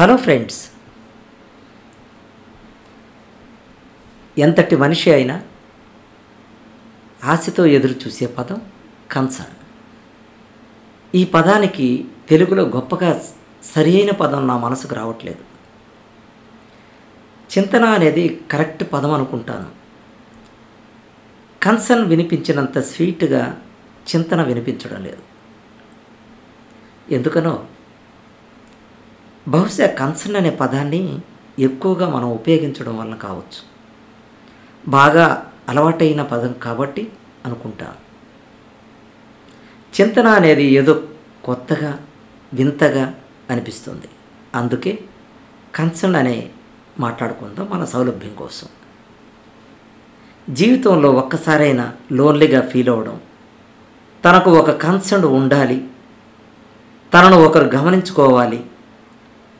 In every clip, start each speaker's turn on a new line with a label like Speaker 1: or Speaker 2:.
Speaker 1: Hello friends. ఎంతటి మనిషి అయినా ఆశతో ఎదురు చూసే పదం కన్సర్న్ ఈ పదానికి తెలుగులో గొప్పగా సరియైన పదం నా మనసుకు రావట్లేదు. చింతన అనేది కరెక్ట్ పదం అనుకుంటాను. కన్సర్న్ వినిపించినంత స్వీట్గా చింతన వినిపించడం లేదు. ఎందుకనో బహుశా కన్సర్న్ అనే పదాన్ని ఎక్కువగా మనం ఉపయోగించడం వల్ల కావచ్చు. బాగా అలవాటైన పదం కాబట్టి అనుకుంటాను చింతన అనేది ఏదో కొత్తగా వింతగా అనిపిస్తుంది. అందుకే కన్సర్న్ అనే మాట్లాడుకుందాం మన సౌలభ్యం కోసం. జీవితంలో ఒక్కసారైనా లోన్లీగా ఫీల్ అవ్వడం తనకు ఒక కన్సర్న్ ఉండాలి తనను ఒకరు గమనించుకోవాలి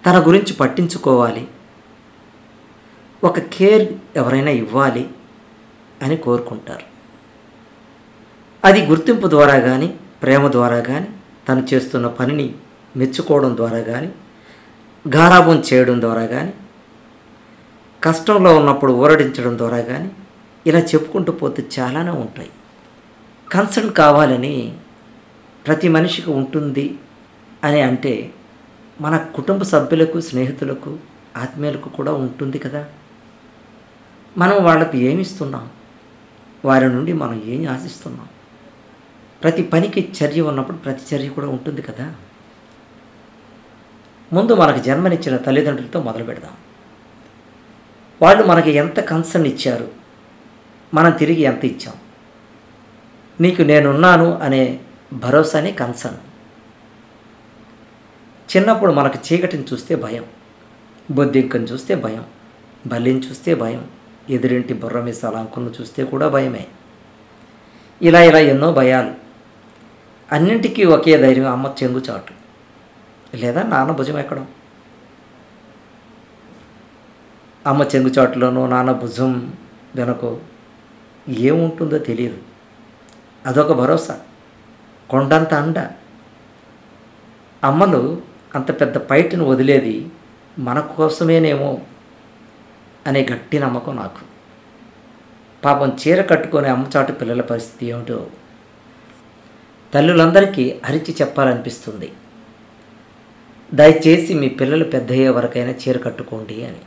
Speaker 1: తన గురించి పట్టించుకోవాలి. ఒక కేర్ ఎవరైనా ఇవ్వాలి అని కోరుకుంటారు. అది గుర్తింపు ద్వారా కానీ ప్రేమ ద్వారా కానీ తను చేస్తున్న పనిని మెచ్చుకోవడం ద్వారా కానీ గారాబం చేయడం ద్వారా కానీ కష్టంలో ఉన్నప్పుడు ఊరడించడం ద్వారా కానీ ఇలా చెప్పుకుంటూ పోతే చాలానే ఉంటాయి. కన్సర్న్ కావాలని ప్రతి మనిషికి ఉంటుంది అని అంటే మన కుటుంబ సభ్యులకు స్నేహితులకు ఆత్మీయులకు కూడా ఉంటుంది కదా. మనం వాళ్ళకు ఏమి ఇస్తున్నాం? వారి నుండి మనం ఏం ఆశిస్తున్నాం? ప్రతి పనికి చర్య ఉన్నప్పుడు ప్రతి చర్య కూడా ఉంటుంది కదా. ముందు మనకు జన్మనిచ్చిన తల్లిదండ్రులతో మొదలు పెడదాం. వాళ్ళు మనకి ఎంత కన్సర్న్ ఇచ్చారు? మనం తిరిగి ఎంత ఇచ్చాం? నీకు నేనున్నాను అనే భరోసానే కన్సర్న్ చిన్నప్పుడు మనకు చీకటిని చూస్తే భయం బొద్దింకను చూస్తే భయం బలిని చూస్తే భయం ఎదురింటి బుర్ర మీసాల చూస్తే కూడా భయమే. ఇలా ఇలా ఎన్నో భయాలు. అన్నింటికీ ఒకే ధైర్యం అమ్మ చెంగు చాటు. లేదా నాన్న భుజం ఎక్కడం. అమ్మ చెంగు చాటులోనూ నాన్న భుజం వెనకో ఏముంటుందో తెలియదు. అదొక భరోసా. కొండంత అండ. అమ్మలు అంత పెద్ద పైటను వదిలేది మన కోసమేనేమో అనే గట్టి నమ్మకం నాకు. పాపం చీర కట్టుకొని అమ్మచాటు పిల్లల పరిస్థితి ఏమిటో తల్లులందరికీ అరిచి చెప్పాలనిపిస్తుంది. దయచేసి మీ పిల్లలు పెద్ద అయ్యే వరకైనా చీర కట్టుకోండి అని.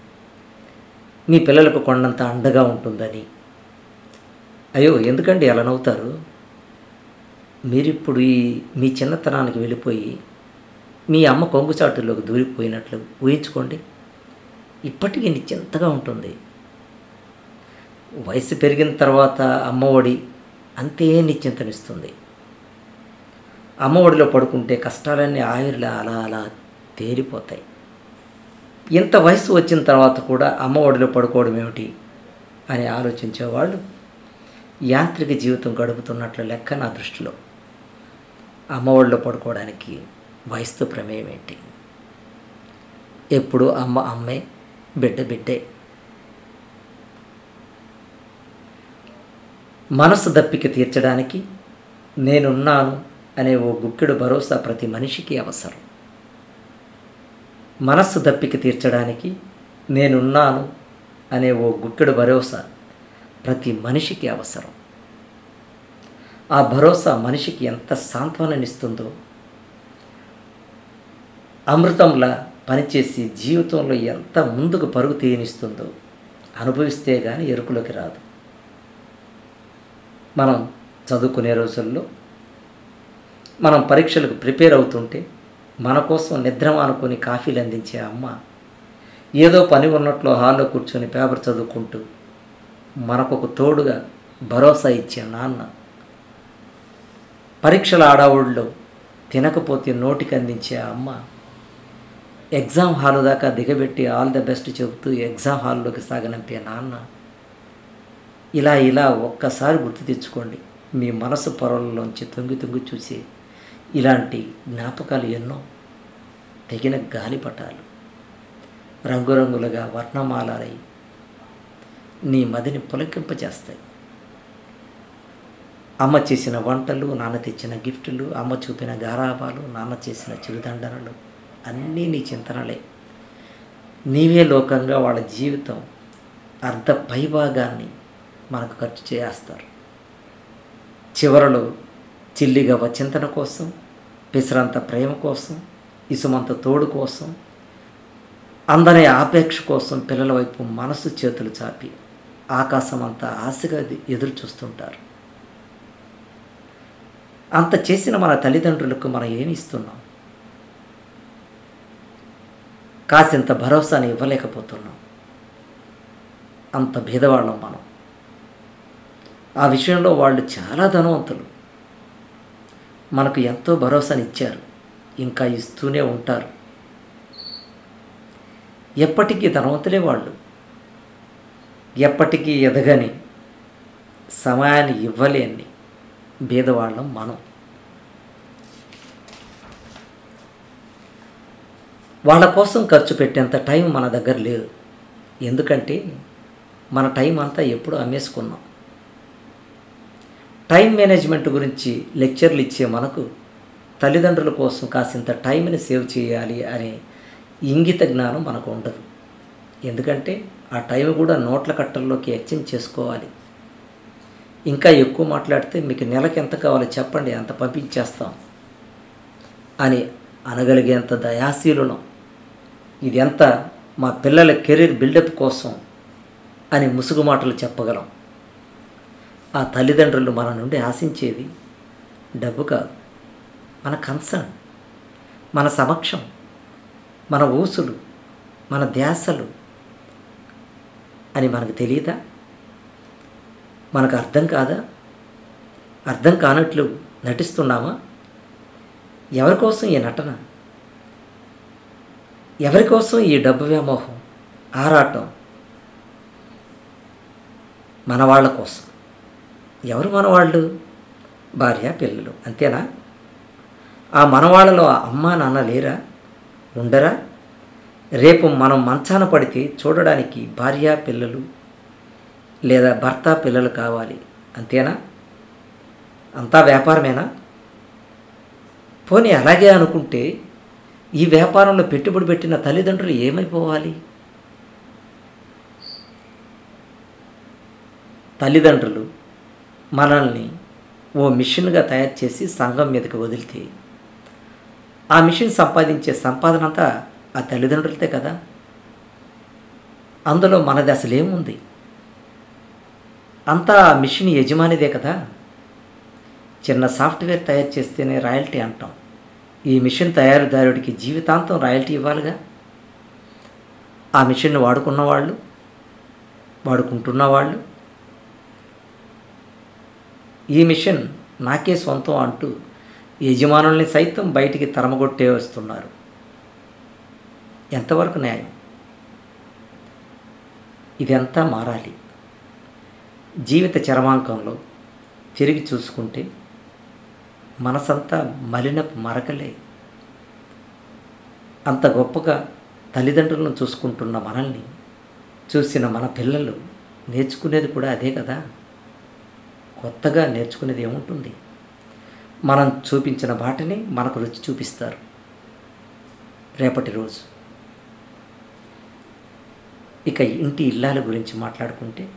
Speaker 1: మీ పిల్లలకు కొండంత అండగా ఉంటుందని. అయ్యో ఎందుకండి అలా నవ్వుతారు? మీరిప్పుడు ఈ మీ చిన్నతనానికి వెళ్ళిపోయి మీ అమ్మ కొంగుచాటులోకి దూరిపోయినట్లు ఊహించుకోండి. ఇప్పటికీ నిశ్చింతగా ఉంటుంది. వయసు పెరిగిన తర్వాత అమ్మఒడి అంతే నిశ్చింతనిస్తుంది. అమ్మఒడిలో పడుకుంటే కష్టాలన్నీ ఆవిరిలా అలా అలా తేలిపోతాయి ఇంత వయసు వచ్చిన తర్వాత కూడా అమ్మఒడిలో పడుకోవడం ఏమిటి అని ఆలోచించేవాళ్ళు యాంత్రిక జీవితం గడుపుతున్నట్లు లెక్క నా దృష్టిలో. అమ్మఒడిలో పడుకోవడానికి వయసుతో ప్రమేయం ఏంటి? ఎప్పుడు అమ్మ అమ్మే బిడ్డ బిడ్డే. మనసు దప్పిక తీర్చడానికి నేనున్నాను అనే ఓ గుక్కెడు భరోసా ప్రతి మనిషికి అవసరం. మనస్సు దప్పిక తీర్చడానికి నేనున్నాను అనే ఓ గుక్కెడు భరోసా ప్రతి మనిషికి అవసరం. ఆ భరోసా మనిషికి ఎంత సాంత్వననిస్తుందో అమృతంలా పనిచేసి జీవితంలో ఎంత ముందుకు పరుగు తీయనిస్తుందో అనుభవిస్తే కానీ ఎరుకులోకి రాదు. మనం చదువుకునే రోజుల్లో మనం పరీక్షలకు ప్రిపేర్ అవుతుంటే మన కోసం నిద్ర అనుకొని కాఫీలు అందించే అమ్మ ఏదో పని ఉన్నట్లు హాల్లో కూర్చొని పేపర్ చదువుకుంటూ మనకొక తోడుగా భరోసా ఇచ్చే నాన్న. పరీక్షల ఆడావుడిలో తినకపోతే నోటికి అందించే అమ్మ ఎగ్జామ్ హాల్ దాకా దిగబెట్టి ఆల్ ద బెస్ట్ చెబుతూ ఎగ్జామ్ హాల్లోకి సాగనంపే నాన్న ఇలా ఇలా ఒక్కసారి గుర్తు తెచ్చుకోండి. మీ మనసు పొరలలోంచి తొంగి తొంగి చూసి ఇలాంటి జ్ఞాపకాలు ఎన్నో తగిన గాలిపటాలు రంగురంగులుగా వర్ణమాలై నీ మదిని పులకింపజేస్తాయి. అమ్మ చేసిన వంటలు నాన్న తెచ్చిన గిఫ్టులు అమ్మ చూపిన గారాబాలు నాన్న చేసిన చిరుదండనలు అన్నీ నీ చింతనలే. నీవే లోకంగా వాళ్ళ జీవితం. అర్ధ పైభాగాన్ని మనకు ఖర్చు చేస్తారు చివరలో చిల్లిగవ చింతన కోసం పిసరంత ప్రేమ కోసం ఇసుమంత తోడు కోసం అందరి ఆపేక్ష కోసం పిల్లల వైపు మనసు చేతులు చాపి ఆకాశం అంతా ఆశగా ఎదురు చూస్తుంటారు. అంత చేసిన మన తల్లిదండ్రులకు మనం ఏమి ఇస్తున్నాం? కాసింత భరోసాని ఇవ్వలేకపోతున్నాం. అంత భేదవాళ్ళం మనం. ఆ విషయంలో వాళ్ళు చాలా ధనవంతులు. మనకు ఎంతో భరోసాని ఇచ్చారు. ఇంకా ఇస్తూనే ఉంటారు. ఎప్పటికీ ధనవంతులే వాళ్ళు. ఎప్పటికీ ఎదగని సమయాన్ని ఇవ్వలేని భేదవాళ్ళం మనం. వాళ్ళ కోసం ఖర్చు పెట్టేంత టైం మన దగ్గర లేదు. ఎందుకంటే మన టైం అంతా ఎప్పుడు అమ్మేసుకున్నాం. టైం మేనేజ్మెంట్ గురించి లెక్చర్లు ఇచ్చే మనకు తల్లిదండ్రుల కోసం కాసింత టైంని సేవ్ చేయాలి అనే ఇంగిత జ్ఞానం మనకు ఉండదు. ఎందుకంటే ఆ టైం కూడా నోట్ల కట్టల్లోకి ఎక్స్చేంజ్ చేసుకోవాలి. ఇంకా ఎక్కువ మాట్లాడితే మీకు నెలకి ఎంత కావాలో చెప్పండి అంత పంపించేస్తాం అని అనగలిగేంత దయాశీలులం ఇది ఎంత మా పిల్లల కెరీర్ బిల్డప్ కోసం అని ముసుగు మాటలు చెప్పగలం. ఆ తల్లిదండ్రులు మన నుండి ఆశించేది డబ్బు కాదు. మన కన్సర్న్ మన సమక్షం మన ఊసులు మన ధ్యాసలు అని మనకు తెలియదా? మనకు అర్థం కాదా? అర్థం కానట్లు నటిస్తున్నామా? ఎవరి కోసం ఈ నటన? ఎవరి కోసం ఈ డబ్బు వ్యామోహం ఆరాటం? మన వాళ్ళ కోసం. ఎవరు మనవాళ్ళు? భార్య పిల్లలు. అంతేనా? ఆ మనవాళ్ళలో అమ్మ నాన్న లేరా? ఉండరా? రేపు మనం మంచాన పడితే చూడడానికి భార్య పిల్లలు లేదా భర్త పిల్లలు కావాలి. అంతేనా? అంతా వ్యాపారమేనా? పోనీ అలాగే అనుకుంటే ఈ వ్యాపారంలో పెట్టుబడి పెట్టిన తల్లిదండ్రులు ఏమైపోవాలి? తల్లిదండ్రులు మనల్ని ఓ మిషన్గా తయారు చేసి సంఘం మీదకి వదిలితే ఆ మిషన్ సంపాదించే సంపాదన అంతా ఆ తల్లిదండ్రులతే కదా? అందులో మనది అసలు ఏముంది? అంతా ఆ మిషన్ యజమానిదే కదా? చిన్న సాఫ్ట్వేర్ తయారు చేస్తేనే రాయల్టీ అంటాం. ఈ మిషన్ తయారుదారుడికి జీవితాంతం రాయల్టీ ఇవ్వాలిగా? ఆ మిషన్ని వాడుకున్న వాళ్ళు వాడుకుంటున్న వాళ్ళు ఈ మిషన్ నాకే సొంతం అంటూ యజమానుల్ని సైతం బయటికి తరమగొట్టే వస్తున్నారు. ఎంతవరకు న్యాయం? ఇదంతా మారాలి. జీవిత చరమాంకంలో తిరిగి చూసుకుంటే మనసంతా మలినపు మరకలే. అంత గొప్పగా తల్లిదండ్రులను చూసుకుంటున్న మనల్ని చూసిన మన పిల్లలు నేర్చుకునేది కూడా అదే కదా? కొత్తగా నేర్చుకునేది ఏముంటుంది? మనం చూపించిన బాటని మనకు రుచి చూపిస్తారు. రేపటి రోజు. ఇక ఇంటి ఇల్లాల గురించి మాట్లాడుకుంటే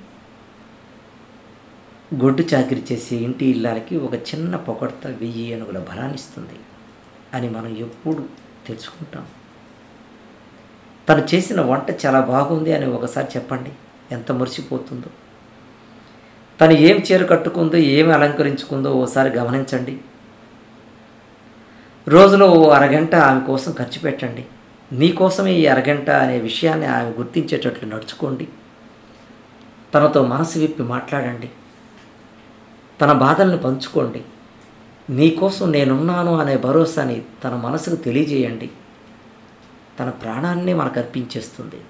Speaker 1: గొడ్డు చాకిరి చేసే ఇంటి ఇల్లాలకి ఒక చిన్న పొగడత వెయ్యి ఏనుగుల బలాన్నిస్తుంది అని మనం ఎప్పుడు తెలుసుకుంటాం. తను చేసిన వంట చాలా బాగుంది అని ఒకసారి చెప్పండి ఎంత మురిసిపోతుందో. తను ఏం చీర కట్టుకుందో ఏమి అలంకరించుకుందో ఓసారి గమనించండి. రోజులో ఓ అరగంట ఆమె కోసం ఖర్చు పెట్టండి. మీకోసమే ఈ అరగంట అనే విషయాన్ని ఆమె గుర్తించేటట్లు నడుచుకోండి. తనతో మనసు విప్పి మాట్లాడండి. తన బాధల్ని పంచుకోండి. నీకోసం నేనున్నాను అనే భరోసాని తన మనసుకు తెలియజేయండి. తన ప్రాణాన్ని మనకు అర్పించేస్తుంది.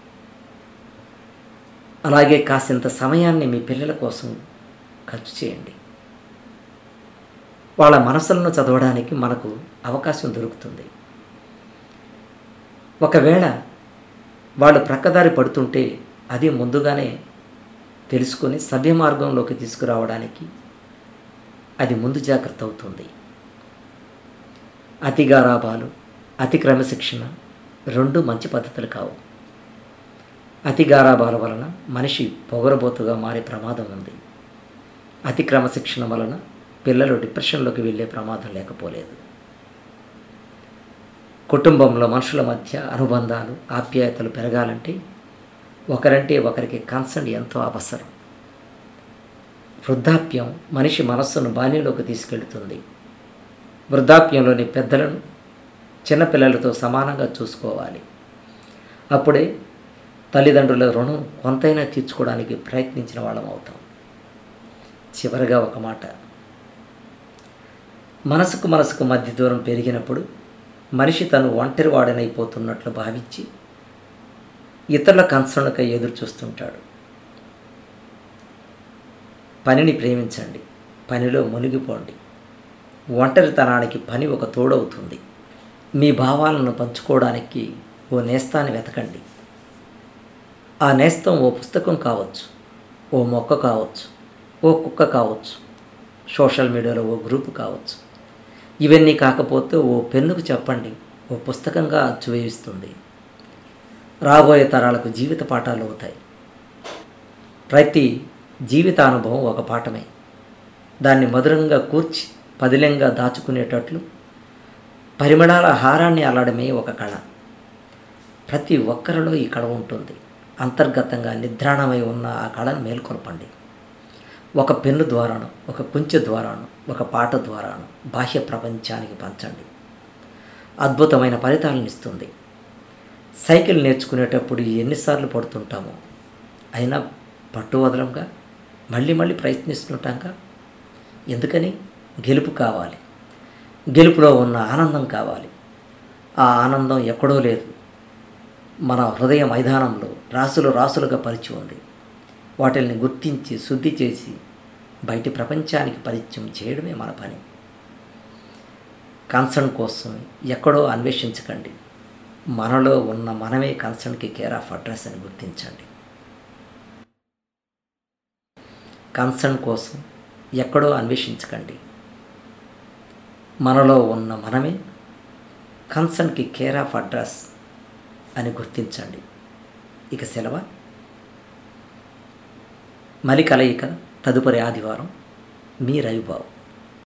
Speaker 1: అలాగే కాసింత సమయాన్ని మీ పిల్లల కోసం ఖర్చు చేయండి. వాళ్ళ మనసులను చదవడానికి మనకు అవకాశం దొరుకుతుంది. ఒకవేళ వాళ్ళు ప్రక్కదారి పడుతుంటే అది ముందుగానే తెలుసుకొని సభ్య మార్గంలోకి తీసుకురావడానికి అది ముందు జాగ్రత్త అవుతుంది. అతి గారాబాలు అతి క్రమశిక్షణ రెండు మంచి పద్ధతులు కావు. అతిగారాభాల వలన మనిషి పొగరబోతుగా మారే ప్రమాదం ఉంది. అతి క్రమశిక్షణ వలన పిల్లలు డిప్రెషన్లోకి వెళ్ళే ప్రమాదం లేకపోలేదు. కుటుంబంలో మనుషుల మధ్య అనుబంధాలు ఆప్యాయతలు పెరగాలంటే ఒకరంటే ఒకరికి కన్సర్న్ ఎంతో అవసరం. వృద్ధాప్యం మనిషి మనస్సును బాణీలోకి తీసుకెళ్తుంది. వృద్ధాప్యంలోని పెద్దలను చిన్నపిల్లలతో సమానంగా చూసుకోవాలి. అప్పుడే తల్లిదండ్రుల రుణం కొంతైనా తీర్చుకోవడానికి ప్రయత్నించిన వాళ్ళం అవుతాం. చివరిగా ఒక మాట. మనసుకు మనసుకు మధ్య దూరం పెరిగినప్పుడు మనిషి తను ఒంటరి వాడనైపోతున్నట్లు భావించి ఇతరుల కన్సర్న్కై ఎదురు చూస్తుంటాడు పనిని ప్రేమించండి. పనిలో మునిగిపోండి. ఒంటరితనానికి పని ఒక తోడవుతుంది. మీ భావాలను పంచుకోవడానికి ఓ నేస్తాన్ని వెతకండి. ఆ నేస్తం ఓ పుస్తకం కావచ్చు ఓ మొక్క కావచ్చు ఓ కుక్క కావచ్చు సోషల్ మీడియాలో ఓ గ్రూప్ కావచ్చు. ఇవన్నీ కాకపోతే ఓ పెన్నుకు చెప్పండి ఓ పుస్తకంగా అచ్చు వేయిస్తుంది రాబోయే తరాలకు జీవిత పాఠాలు అవుతాయి. ప్రతి జీవితానుభవం ఒక పాఠమే. దాన్ని మధురంగా కూర్చి పదిలంగా దాచుకునేటట్లు పరిమళాల హారాన్ని అల్లడమే ఒక కళ. ప్రతి ఒక్కరిలో ఈ కళ ఉంటుంది. అంతర్గతంగా నిద్రాణమై ఉన్న ఆ కళను మేల్కొల్పండి. ఒక పెన్ను ద్వారాను ఒక కుంచె ద్వారాను ఒక పాట ద్వారాను బాహ్య ప్రపంచానికి పంచండి. అద్భుతమైన ఫలితాలను ఇస్తుంది. సైకిల్ నేర్చుకునేటప్పుడు ఎన్నిసార్లు పడుతుంటామో. అయినా పట్టు వదలంగా మళ్ళీ మళ్ళీ ప్రయత్నిస్తుంటాంగా? ఎందుకని? గెలుపు కావాలి. గెలుపులో ఉన్న ఆనందం కావాలి. ఆ ఆనందం ఎక్కడో లేదు. మన హృదయ మైదానంలో రాసులు రాసులుగా పరిచి ఉంది. వాటిల్ని గుర్తించి శుద్ధి చేసి బయటి ప్రపంచానికి పరిచయం చేయడమే మన పని. కన్సర్న్ కోసం ఎక్కడో అన్వేషించకండి. మనలో ఉన్న మనమే కన్సర్న్కి కేర్ ఆఫ్ అడ్రస్ అని గుర్తించండి. కన్సర్న్ కోసం ఎక్కడో అన్వేషించకండి. మనలో ఉన్న మనమే కన్సర్న్కి కేర్ ఆఫ్ అడ్రస్ అని గుర్తించండి. ఇక సెలవ. మలి కలయిక తదుపరి ఆదివారం మీ రవిబాబు.